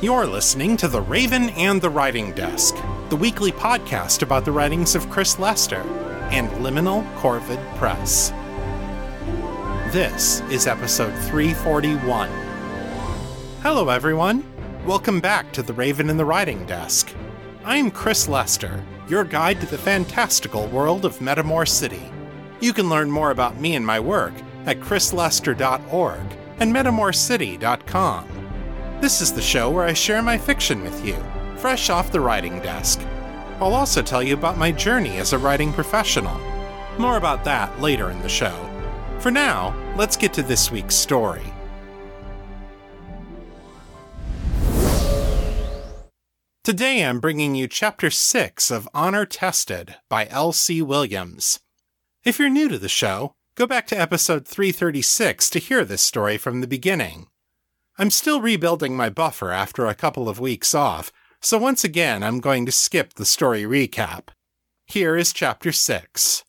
You're listening to The Raven and the Writing Desk, the weekly podcast about the writings of Chris Lester and Liminal Corvid Press. This is episode 341. Hello, everyone. Welcome back to The Raven and the Writing Desk. I'm Chris Lester, your guide to the fantastical world of Metamor City. You can learn more about me and my work at chrislester.org and metamorcity.com. This is the show where I share my fiction with you, fresh off the writing desk. I'll also tell you about my journey as a writing professional. More about that later in the show. For now, let's get to this week's story. Today I'm bringing you Chapter 6 of Honor Tested by L.C. Williams. If you're new to the show, go back to episode 336 to hear this story from the beginning. I'm still rebuilding my buffer after a couple of weeks off, so once again I'm going to skip the story recap. Here is Chapter 6.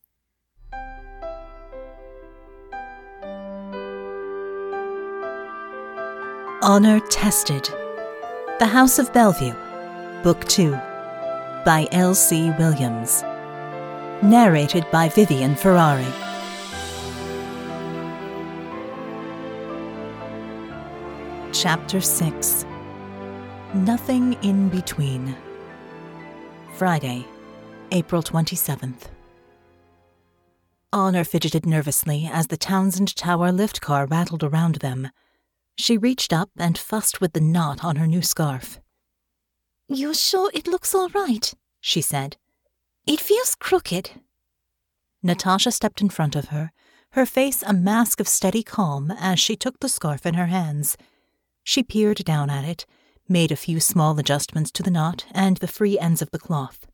Honor Tested The House of Bellevue, Book 2, by L.C. Williams. Narrated by Vivian Ferrari. Chapter 6 Nothing in Between. Friday, April 27th. Honor fidgeted nervously as the Townsend Tower lift car rattled around them. She reached up and fussed with the knot on her new scarf. You're sure it looks all right? she said. It feels crooked. Natasha stepped in front of her, her face a mask of steady calm as she took the scarf in her hands. She peered down at it, made a few small adjustments to the knot and the free ends of the cloth.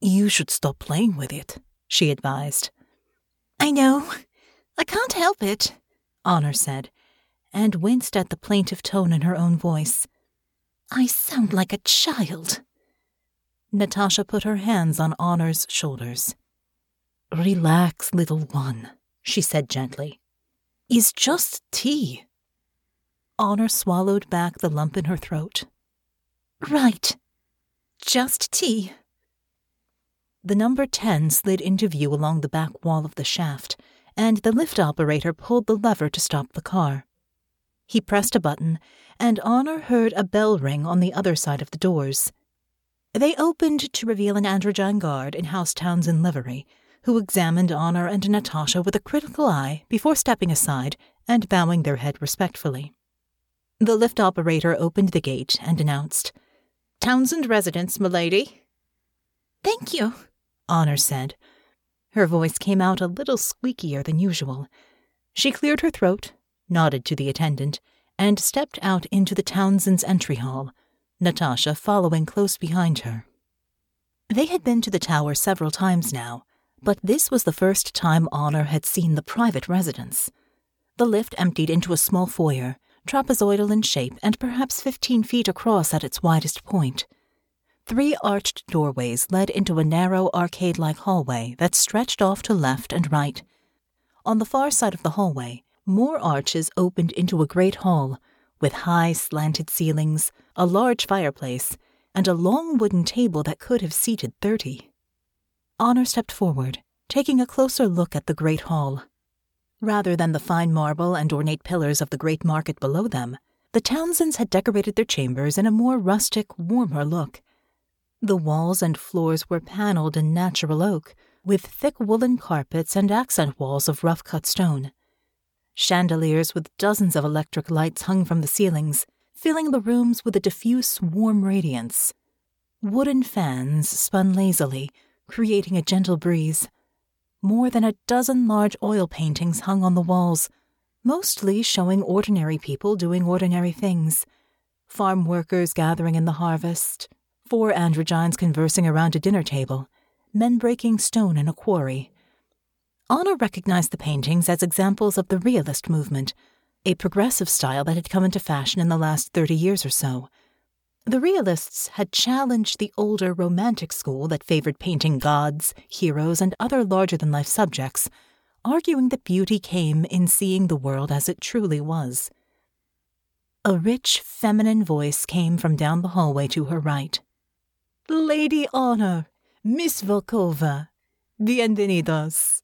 You should stop playing with it, she advised. I know. I can't help it, Honor said, and winced at the plaintive tone in her own voice. I sound like a child. Natasha put her hands on Honor's shoulders. Relax, little one, she said gently. It's just tea. Honor swallowed back the lump in her throat. Right. Just tea. The number 10 slid into view along the back wall of the shaft, and the lift operator pulled the lever to stop the car. He pressed a button, and Honor heard a bell ring on the other side of the doors. They opened to reveal an androgyne guard in House Townsend livery, who examined Honor and Natasha with a critical eye before stepping aside and bowing their head respectfully. The lift operator opened the gate and announced, Townsend residence, milady. Thank you, Honor said. Her voice came out a little squeakier than usual. She cleared her throat nodded to the attendant, and stepped out into the Townsend's entry hall, Natasha following close behind her. They had been to the tower several times now, but this was the first time Honor had seen the private residence. The lift emptied into a small foyer, trapezoidal in shape and perhaps fifteen feet across at its widest point. Three arched doorways led into a narrow arcade like hallway that stretched off to left and right. On the far side of the hallway, more arches opened into a great hall, with high slanted ceilings, a large fireplace, and a long wooden table that could have seated thirty. Honor stepped forward, taking a closer look at the great hall. Rather than the fine marble and ornate pillars of the great market below them, the Townsends had decorated their chambers in a more rustic, warmer look. The walls and floors were paneled in natural oak, with thick woolen carpets and accent walls of rough cut stone. Chandeliers with dozens of electric lights hung from the ceilings, filling the rooms with a diffuse, warm radiance. Wooden fans spun lazily, creating a gentle breeze. More than a dozen large oil paintings hung on the walls, mostly showing ordinary people doing ordinary things. farm workers gathering in the harvest, four androgynes conversing around a dinner table, men breaking stone in a quarry. Honor recognized the paintings as examples of the realist movement, a progressive style that had come into fashion in the last 30 years or so. The realists had challenged the older romantic school that favored painting gods, heroes, and other larger than life subjects, arguing that beauty came in seeing the world as it truly was. A rich, feminine voice came from down the hallway to her right. Lady Honor, Miss Volkova, bienvenidos.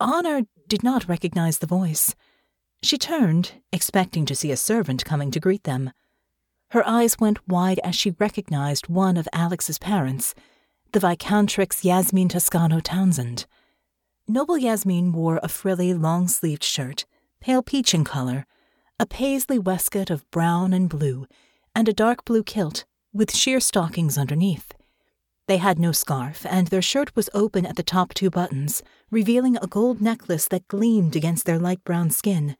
Honor did not recognize the voice. She turned, expecting to see a servant coming to greet them. Her eyes went wide as she recognized one of Alix's parents, the Viscountrix Yasmin Toscano Townsend. Noble Yasmin wore a frilly, long sleeved shirt, pale peach in color, a paisley waistcoat of brown and blue, and a dark blue kilt with sheer stockings underneath. They had no scarf, and their shirt was open at the top two buttons, revealing a gold necklace that gleamed against their light brown skin.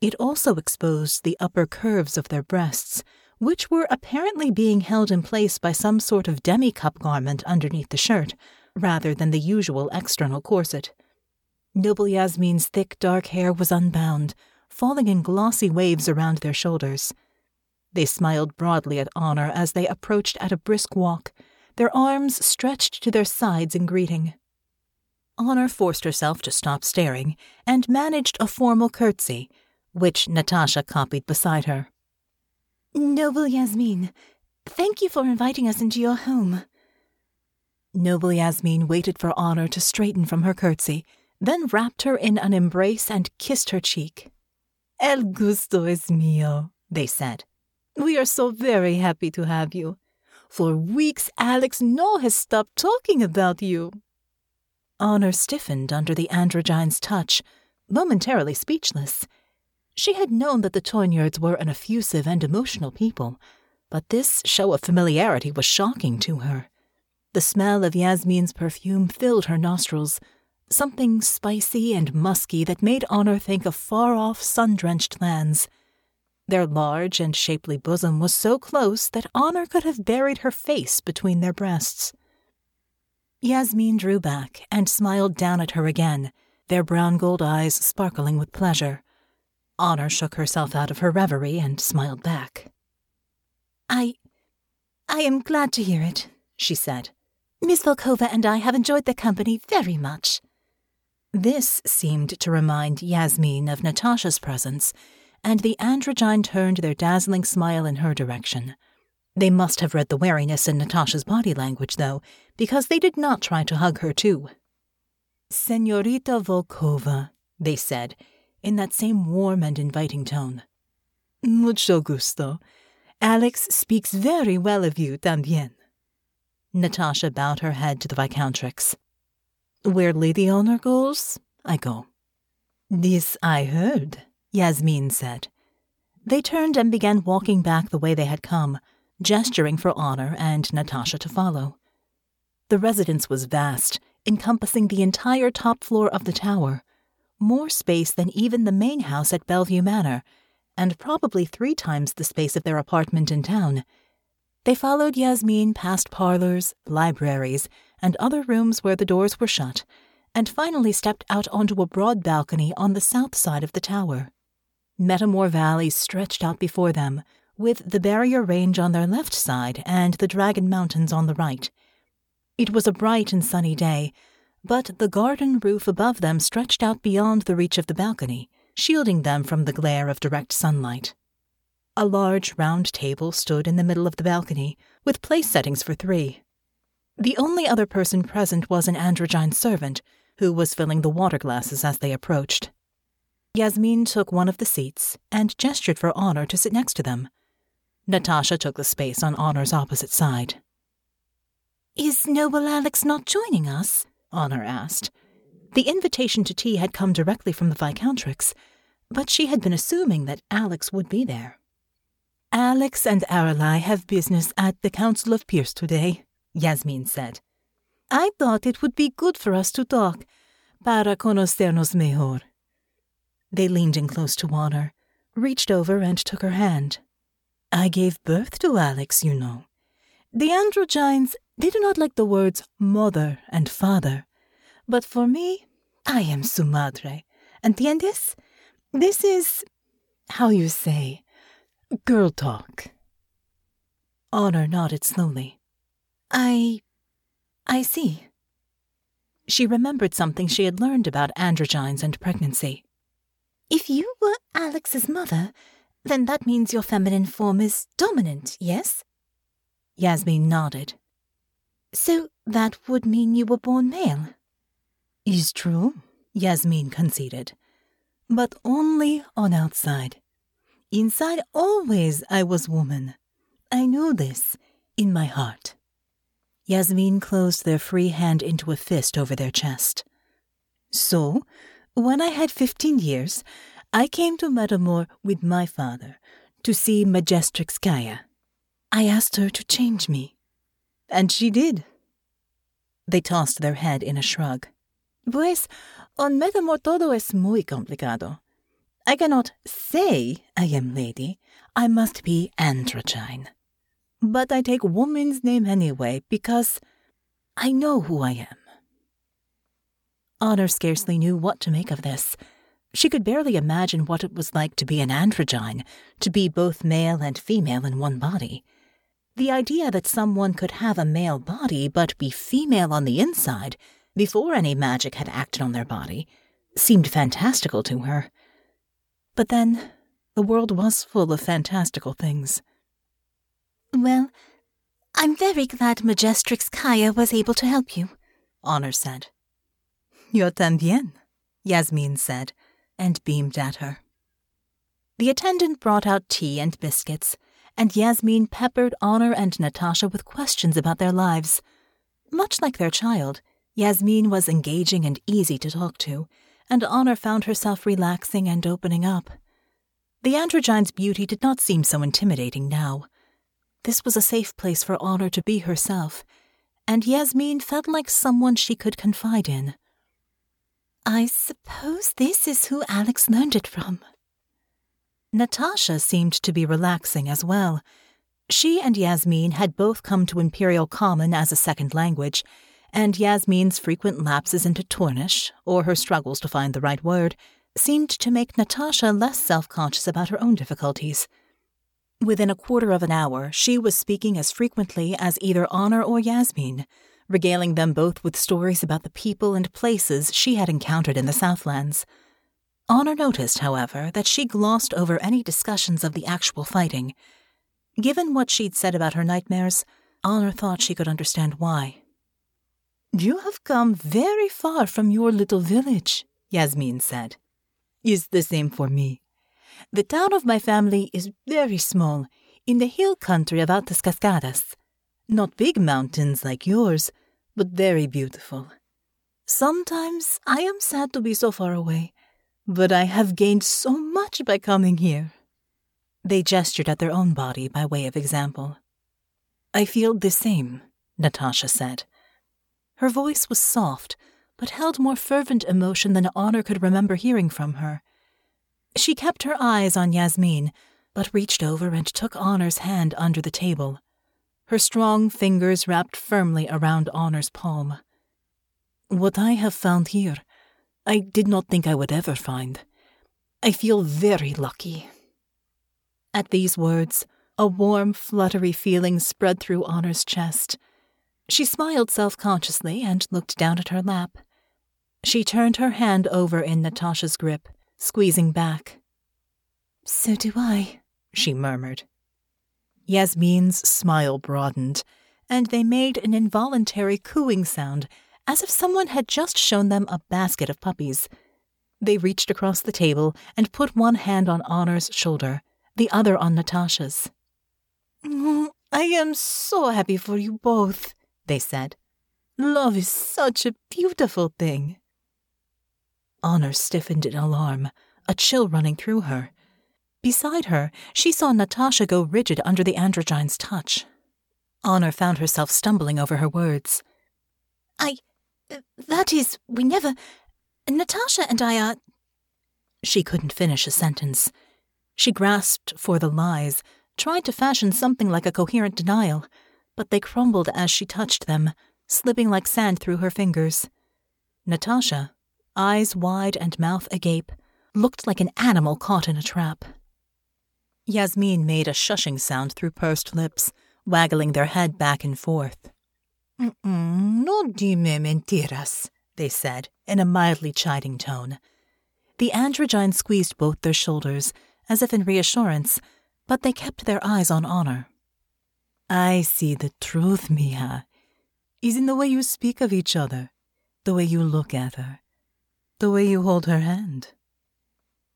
It also exposed the upper curves of their breasts, which were apparently being held in place by some sort of demi cup garment underneath the shirt, rather than the usual external corset. Noble Yasmin's thick dark hair was unbound, falling in glossy waves around their shoulders. They smiled broadly at Honor as they approached at a brisk walk, their arms stretched to their sides in greeting. Honor forced herself to stop staring and managed a formal curtsy which Natasha copied beside her. Noble Yasmin, thank you for inviting us into your home. Noble Yasmin waited for Honor to straighten from her curtsy, then wrapped her in an embrace and kissed her cheek. El gusto es mío, they said. We are so very happy to have you. For weeks, Alix no has stopped talking about you. Honor stiffened under the androgyne's touch, momentarily speechless. She had known that the Toignards were an effusive and emotional people, but this show of familiarity was shocking to her. The smell of Yasmin's perfume filled her nostrils, something spicy and musky that made Honor think of far off, sun drenched lands. Their large and shapely bosom was so close that Honor could have buried her face between their breasts. Yasmin drew back and smiled down at her again, their brown gold eyes sparkling with pleasure. Honor shook herself out of her reverie and smiled back. I. I am glad to hear it, she said. Miss Volkova and I have enjoyed the company very much. This seemed to remind Yasmin of Natasha's presence, and the androgyne turned their dazzling smile in her direction. They must have read the wariness in Natasha's body language, though, because they did not try to hug her, too. Senorita Volkova, they said, in that same warm and inviting tone. Mucho gusto. Alix speaks very well of you también. Natasha bowed her head to the Viscountrix. Where Lady Honor goes, I go. This I heard, Yasmin said. They turned and began walking back the way they had come, gesturing for Honor and Natasha to follow. The residence was vast, encompassing the entire top floor of the tower, more space than even the main house at Bellevue Manor, and probably three times the space of their apartment in town. They followed Yasmin past parlors, libraries, and other rooms where the doors were shut, and finally stepped out onto a broad balcony on the south side of the tower. Metamor Valley stretched out before them, with the barrier range on their left side and the Dragon Mountains on the right. It was a bright and sunny day, but the garden roof above them stretched out beyond the reach of the balcony, shielding them from the glare of direct sunlight. A large round table stood in the middle of the balcony, with place settings for three. The only other person present was an androgyne servant, who was filling the water glasses as they approached. Yasmin took one of the seats and gestured for Honor to sit next to them. Natasha took the space on Honor's opposite side. Is noble Alix not joining us? Honor asked. The invitation to tea had come directly from the Viscountrix, but she had been assuming that Alix would be there. Alix and Aralai have business at the Council of Peers today, Yasmin said. I thought it would be good for us to talk, para conocernos mejor. They leaned in close to Honor, reached over and took her hand. I gave birth to Alix, you know. The androgynes, they do not like the words mother and father. But for me, I am su madre. ¿Entiendes? This is, how you say, girl talk. Honor nodded slowly. I. I see. She remembered something she had learned about androgynes and pregnancy. If you were Alix's mother, then that means your feminine form is dominant, yes? Yasmin nodded. So that would mean you were born male? Is true, Yasmin conceded. But only on outside. Inside, always I was woman. I knew this in my heart. Yasmin closed their free hand into a fist over their chest. So, when I had fifteen years, I came to Metamor with my father to see Majestrix Kaya. I asked her to change me, and she did. They tossed their head in a shrug. Pues, on Metamor todo es muy complicado. I cannot say I am lady, I must be androgyne. But I take woman's name anyway because I know who I am. Honor scarcely knew what to make of this. She could barely imagine what it was like to be an androgyne, to be both male and female in one body. The idea that someone could have a male body but be female on the inside, before any magic had acted on their body, seemed fantastical to her. But then, the world was full of fantastical things. Well, I'm very glad Majestrix Kaya was able to help you, Honor said. Yo también, Yasmin said, and beamed at her. The attendant brought out tea and biscuits, and Yasmin peppered Honor and Natasha with questions about their lives. Much like their child, Yasmin was engaging and easy to talk to, and Honor found herself relaxing and opening up. The androgyne's beauty did not seem so intimidating now. This was a safe place for Honor to be herself, and Yasmin felt like someone she could confide in. I suppose this is who Alix learned it from. Natasha seemed to be relaxing as well. She and Yasmin had both come to Imperial Common as a second language, and Yasmin's frequent lapses into Tornish, or her struggles to find the right word, seemed to make Natasha less self conscious about her own difficulties. Within a quarter of an hour, she was speaking as frequently as either Honor or Yasmin, regaling them both with stories about the people and places she had encountered in the Southlands. Honor noticed, however, that she glossed over any discussions of the actual fighting. Given what she'd said about her nightmares, Honor thought she could understand why. You have come very far from your little village, Yasmin said. Is the same for me. The town of my family is very small, in the hill country about the Cascadas. Not big mountains like yours, but very beautiful. Sometimes I am sad to be so far away, but I have gained so much by coming here. They gestured at their own body by way of example. I feel the same, Natasha said. Her voice was soft, but held more fervent emotion than Honor could remember hearing from her. She kept her eyes on Yasmin, but reached over and took Honor's hand under the table. Her strong fingers wrapped firmly around Honor's palm. What I have found here, I did not think I would ever find. I feel very lucky. At these words, a warm, fluttery feeling spread through Honor's chest. She smiled self consciously and looked down at her lap. She turned her hand over in Natasha's grip, squeezing back. So do I, she murmured. Yasmin's smile broadened, and they made an involuntary cooing sound as if someone had just shown them a basket of puppies. They reached across the table and put one hand on Honor's shoulder, the other on Natasha's. Oh, I am so happy for you both, they said. Love is such a beautiful thing. Honor stiffened in alarm, a chill running through her. Beside her, she saw Natasha go rigid under the androgyne's touch. Honor found herself stumbling over her words. I. That is, we never. Natasha and I are. She couldn't finish a sentence. She grasped for the lies, tried to fashion something like a coherent denial, but they crumbled as she touched them, slipping like sand through her fingers. Natasha, eyes wide and mouth agape, looked like an animal caught in a trap. Yasmin made a shushing sound through pursed lips, waggling their head back and forth. No dime mentiras, they said, in a mildly chiding tone. The androgyne squeezed both their shoulders, as if in reassurance, but they kept their eyes on honor. I see the truth, Mija, is in the way you speak of each other, the way you look at her, the way you hold her hand.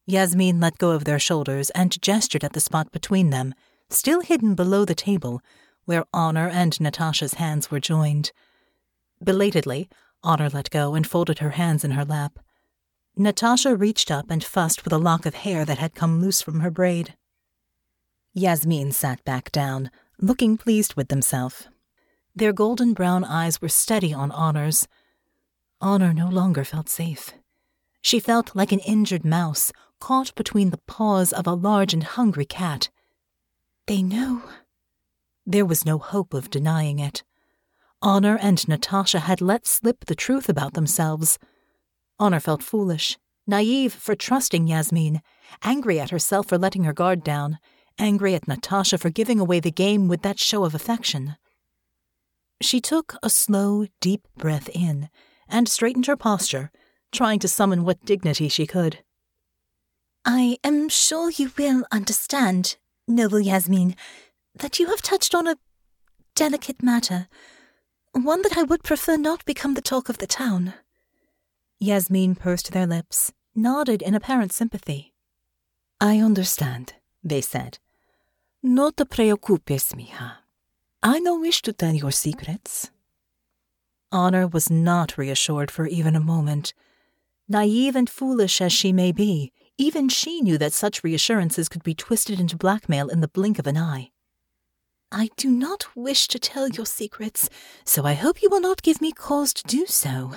Yasmin let go of their shoulders and gestured at the spot between them, still hidden below the table, where Honor and Natasha's hands were joined. Belatedly, Honor let go and folded her hands in her lap. Natasha reached up and fussed with a lock of hair that had come loose from her braid. Yasmin sat back down, looking pleased with themselves. Their golden brown eyes were steady on Honor's. Honor no longer felt safe. She felt like an injured mouse caught between the paws of a large and hungry cat. They knew. There was no hope of denying it. Honor and Natasha had let slip the truth about themselves. Honor felt foolish, naive for trusting Yasmin, angry at herself for letting her guard down, angry at Natasha for giving away the game with that show of affection. She took a slow, deep breath in and straightened her posture, trying to summon what dignity she could. I am sure you will understand, noble Yasmin, that you have touched on a delicate matter, one that I would prefer not become the talk of the town. Yasmin pursed their lips, nodded in apparent sympathy. I understand, they said. No te preocupes, mija. I no wish to tell your secrets. Honor was not reassured for even a moment. Naive and foolish as she may be, even she knew that such reassurances could be twisted into blackmail in the blink of an eye. I do not wish to tell your secrets, so I hope you will not give me cause to do so.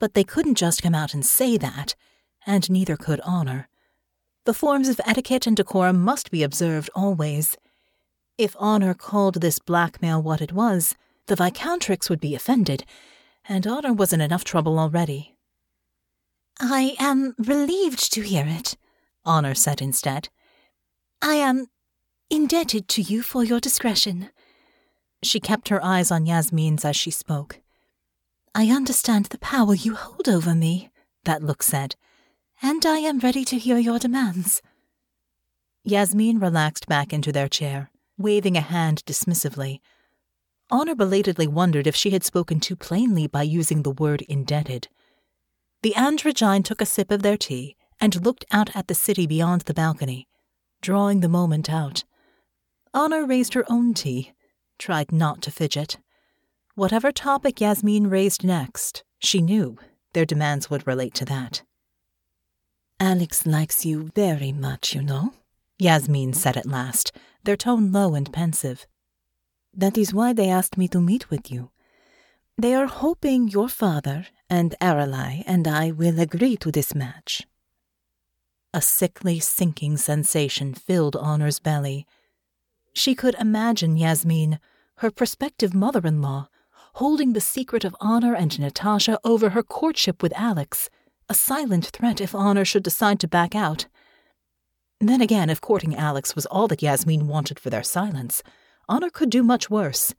But they couldn't just come out and say that, and neither could Honor. The forms of etiquette and decorum must be observed always. If Honor called this blackmail what it was, the Viscountrix would be offended, and Honor was in enough trouble already. I am relieved to hear it, Honor said instead. I am indebted to you for your discretion. She kept her eyes on Yasmin's as she spoke. I understand the power you hold over me, that look said, and I am ready to hear your demands. Yasmin relaxed back into their chair, waving a hand dismissively. Honor belatedly wondered if she had spoken too plainly by using the word indebted. The androgyne took a sip of their tea and looked out at the city beyond the balcony, drawing the moment out. Honor raised her own tea, tried not to fidget. Whatever topic Yasmin raised next, she knew their demands would relate to that. Alix likes you very much, you know, Yasmin said at last, their tone low and pensive. That is why they asked me to meet with you. They are hoping your father and Aralai and I will agree to this match. A sickly, sinking sensation filled Honor's belly. She could imagine Yasmin, her prospective mother in law, holding the secret of Honor and Natasha over her courtship with Alix, a silent threat if Honor should decide to back out. Then again, if courting Alix was all that Yasmin wanted for their silence, Honor could do much worse.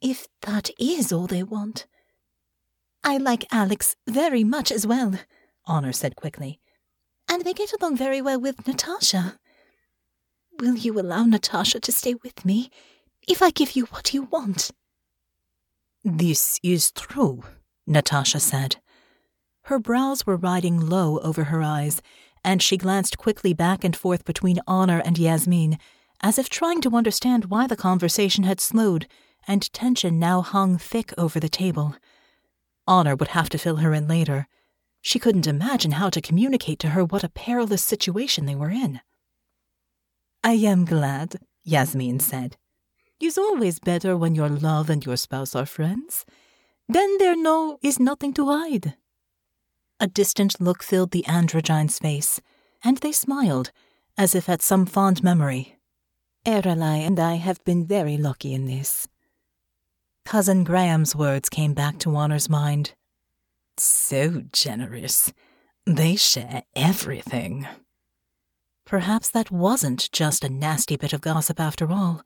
If that is all they want. I like Alix very much as well, Honor said quickly. And they get along very well with Natasha. Will you allow Natasha to stay with me if I give you what you want? This is true, Natasha said. Her brows were riding low over her eyes, and she glanced quickly back and forth between Honor and Yasmin, as if trying to understand why the conversation had slowed and tension now hung thick over the table. Honor would have to fill her in later. She couldn't imagine how to communicate to her what a perilous situation they were in. I am glad, Yasmin said. It's always better when your love and your spouse are friends. Then there no is nothing to hide. A distant look filled the androgyne's face, and they smiled, as if at some fond memory. Erelai and I have been very lucky in this. Cousin Graham's words came back to Honor's mind. So generous. They share everything. Perhaps that wasn't just a nasty bit of gossip after all.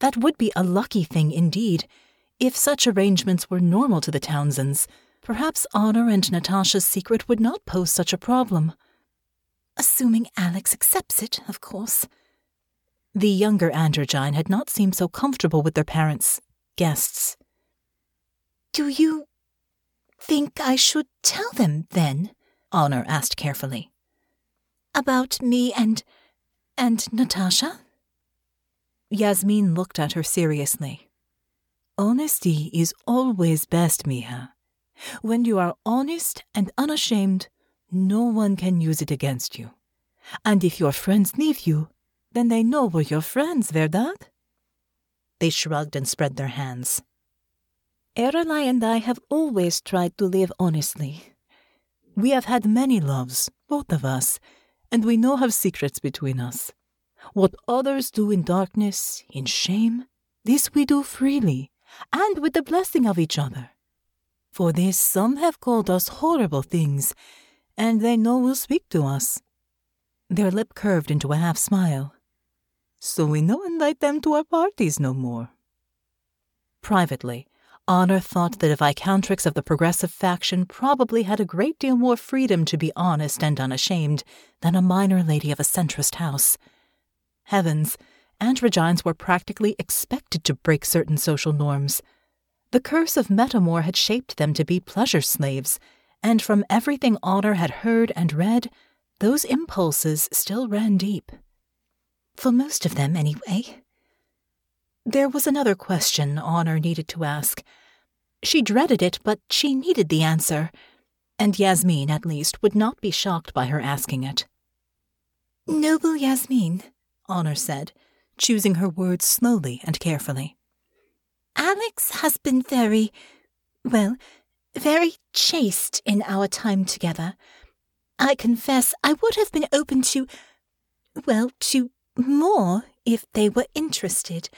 That would be a lucky thing indeed. If such arrangements were normal to the Townsends, perhaps Honor and Natasha's secret would not pose such a problem. Assuming Alix accepts it, of course. The younger Androgyne had not seemed so comfortable with their parents' guests. Do you think I should tell them then? Honor asked carefully. About me and. and Natasha? Yasmin looked at her seriously. Honesty is always best, Mija. When you are honest and unashamed, no one can use it against you. And if your friends leave you, then they know we're your friends, verdad? They shrugged and spread their hands. Erelai and I have always tried to live honestly. We have had many loves, both of us, and we know have secrets between us. What others do in darkness, in shame, this we do freely, and with the blessing of each other. For this some have called us horrible things, and they know will speak to us. Their lip curved into a half smile. So we no invite them to our parties no more. Privately, Honor thought that a Viscountrix of the progressive faction probably had a great deal more freedom to be honest and unashamed than a minor lady of a centrist house. Heavens, Androgynes were practically expected to break certain social norms. The curse of Metamor had shaped them to be pleasure slaves, and from everything Honor had heard and read, those impulses still ran deep. For most of them, anyway. There was another question Honor needed to ask. She dreaded it, but she needed the answer, and Yasmin, at least, would not be shocked by her asking it. Noble Yasmin, Honor said, choosing her words slowly and carefully. Alix has been very, well, very chaste in our time together. I confess I would have been open to, well, to more if they were interested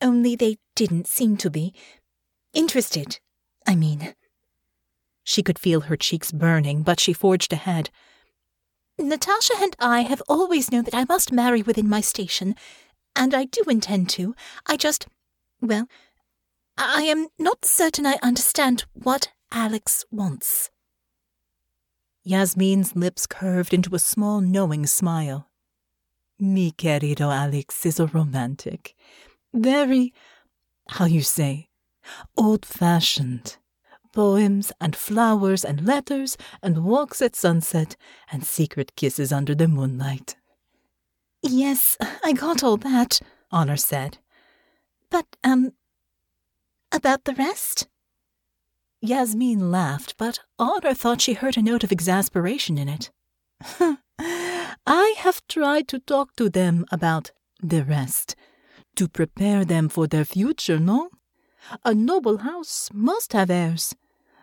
only they didn't seem to be. Interested, I mean. She could feel her cheeks burning, but she forged ahead. Natasha and I have always known that I must marry within my station, and I do intend to. I just, well, I am not certain I understand what Alix wants. Yasmin's lips curved into a small knowing smile. Mi querido Alix is a romantic very, how you say, old fashioned. Poems and flowers and letters and walks at sunset and secret kisses under the moonlight. Yes, I got all that, Honor said. But, um, about the rest? Yasmin laughed, but Honor thought she heard a note of exasperation in it. I have tried to talk to them about the rest, to prepare them for their future, no? A noble house must have heirs,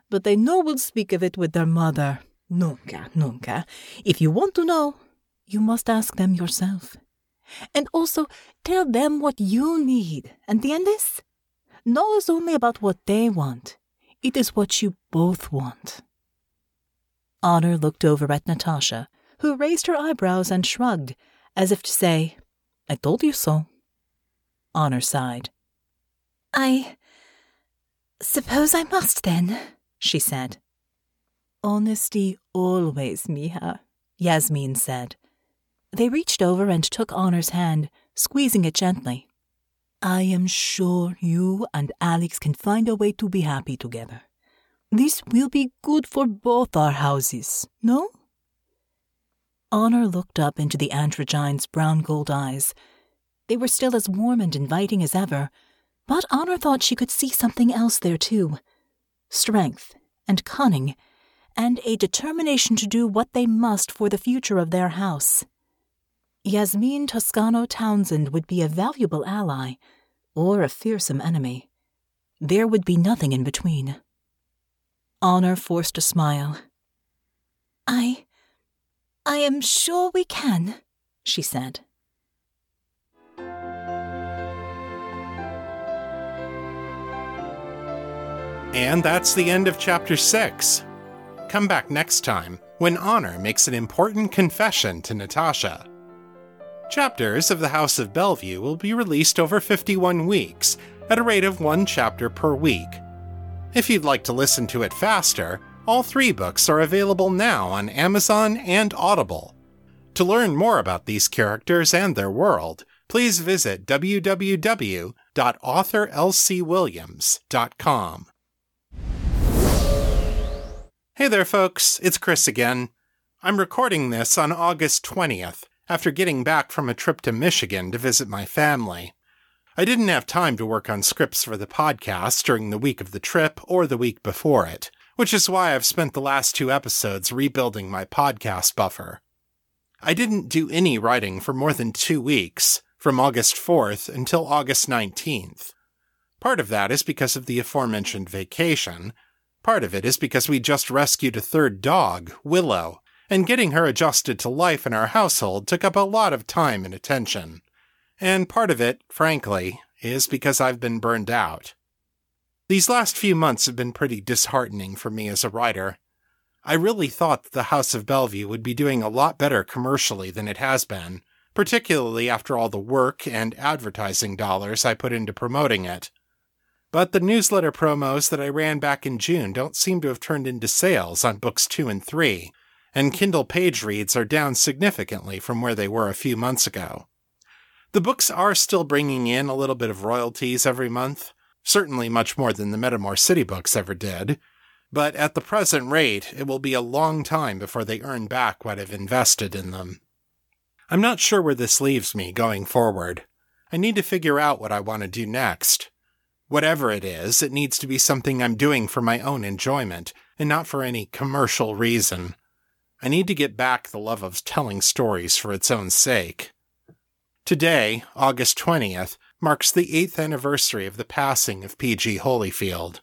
but they no will speak of it with their mother. Nunca, nunca. If you want to know, you must ask them yourself. And also tell them what you need. ¿Entiendes? No is only about what they want. It is what you both want. Honor looked over at Natasha, who raised her eyebrows and shrugged, as if to say, I told you so. Honor sighed. I suppose I must then, she said. Honesty always, Mija, Yasmin said. They reached over and took Honor's hand, squeezing it gently. I am sure you and Alix can find a way to be happy together. This will be good for both our houses, no? Honor looked up into the androgyne's brown gold eyes they were still as warm and inviting as ever, but Honor thought she could see something else there too strength and cunning, and a determination to do what they must for the future of their house. Yasmin Toscano Townsend would be a valuable ally, or a fearsome enemy. There would be nothing in between. Honor forced a smile. I. I am sure we can, she said. And that's the end of Chapter 6. Come back next time when Honor makes an important confession to Natasha. Chapters of the House of Bellevue will be released over 51 weeks at a rate of one chapter per week. If you'd like to listen to it faster, all three books are available now on Amazon and Audible. To learn more about these characters and their world, please visit www.authorlcwilliams.com. Hey there, folks, it's Chris again. I'm recording this on August 20th, after getting back from a trip to Michigan to visit my family. I didn't have time to work on scripts for the podcast during the week of the trip or the week before it, which is why I've spent the last two episodes rebuilding my podcast buffer. I didn't do any writing for more than two weeks, from August 4th until August 19th. Part of that is because of the aforementioned vacation. Part of it is because we just rescued a third dog, Willow, and getting her adjusted to life in our household took up a lot of time and attention. And part of it, frankly, is because I've been burned out. These last few months have been pretty disheartening for me as a writer. I really thought that the House of Bellevue would be doing a lot better commercially than it has been, particularly after all the work and advertising dollars I put into promoting it. But the newsletter promos that I ran back in June don't seem to have turned into sales on books 2 and 3, and Kindle page reads are down significantly from where they were a few months ago. The books are still bringing in a little bit of royalties every month, certainly much more than the Metamor City books ever did, but at the present rate, it will be a long time before they earn back what I've invested in them. I'm not sure where this leaves me going forward. I need to figure out what I want to do next. Whatever it is, it needs to be something I'm doing for my own enjoyment and not for any commercial reason. I need to get back the love of telling stories for its own sake. Today, August 20th, marks the eighth anniversary of the passing of P.G. Holyfield.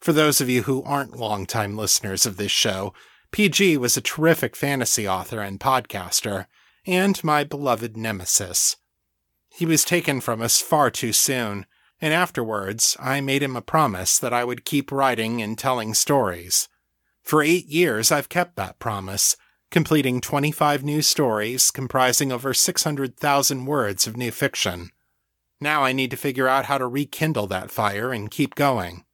For those of you who aren't longtime listeners of this show, PG was a terrific fantasy author and podcaster, and my beloved nemesis. He was taken from us far too soon, and afterwards I made him a promise that I would keep writing and telling stories. For eight years I've kept that promise, completing 25 new stories comprising over 600,000 words of new fiction. Now I need to figure out how to rekindle that fire and keep going.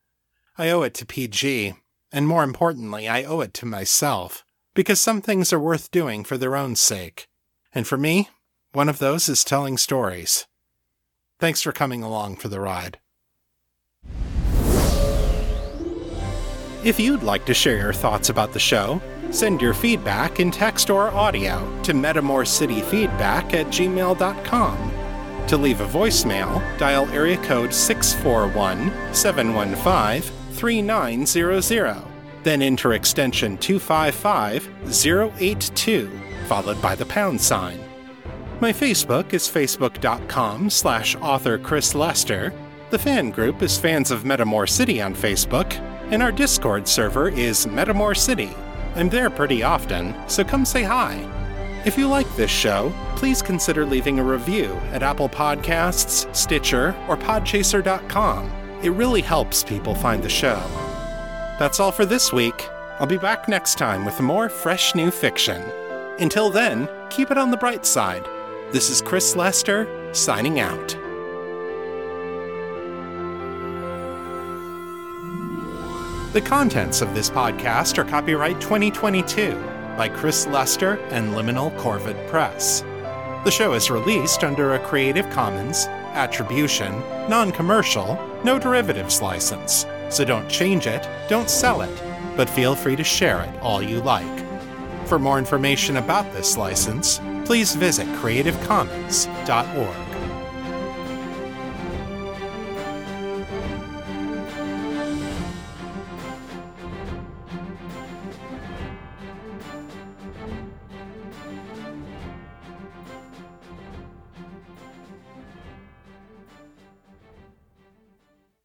I owe it to PG, and more importantly, I owe it to myself, because some things are worth doing for their own sake. And for me, one of those is telling stories. Thanks for coming along for the ride. If you'd like to share your thoughts about the show, Send your feedback in text or audio to metamorcityfeedback at gmail.com. To leave a voicemail, dial area code 641 715 3900. Then enter extension 255 082, followed by the pound sign. My Facebook is facebook.com slash author Chris Lester. The fan group is Fans of Metamor City on Facebook, and our Discord server is Metamor City. I'm there pretty often, so come say hi. If you like this show, please consider leaving a review at Apple Podcasts, Stitcher, or Podchaser.com. It really helps people find the show. That's all for this week. I'll be back next time with more fresh new fiction. Until then, keep it on the bright side. This is Chris Lester, signing out. The contents of this podcast are copyright 2022 by Chris Lester and Liminal Corvid Press. The show is released under a Creative Commons, Attribution, Non Commercial, No Derivatives license, so don't change it, don't sell it, but feel free to share it all you like. For more information about this license, please visit creativecommons.org.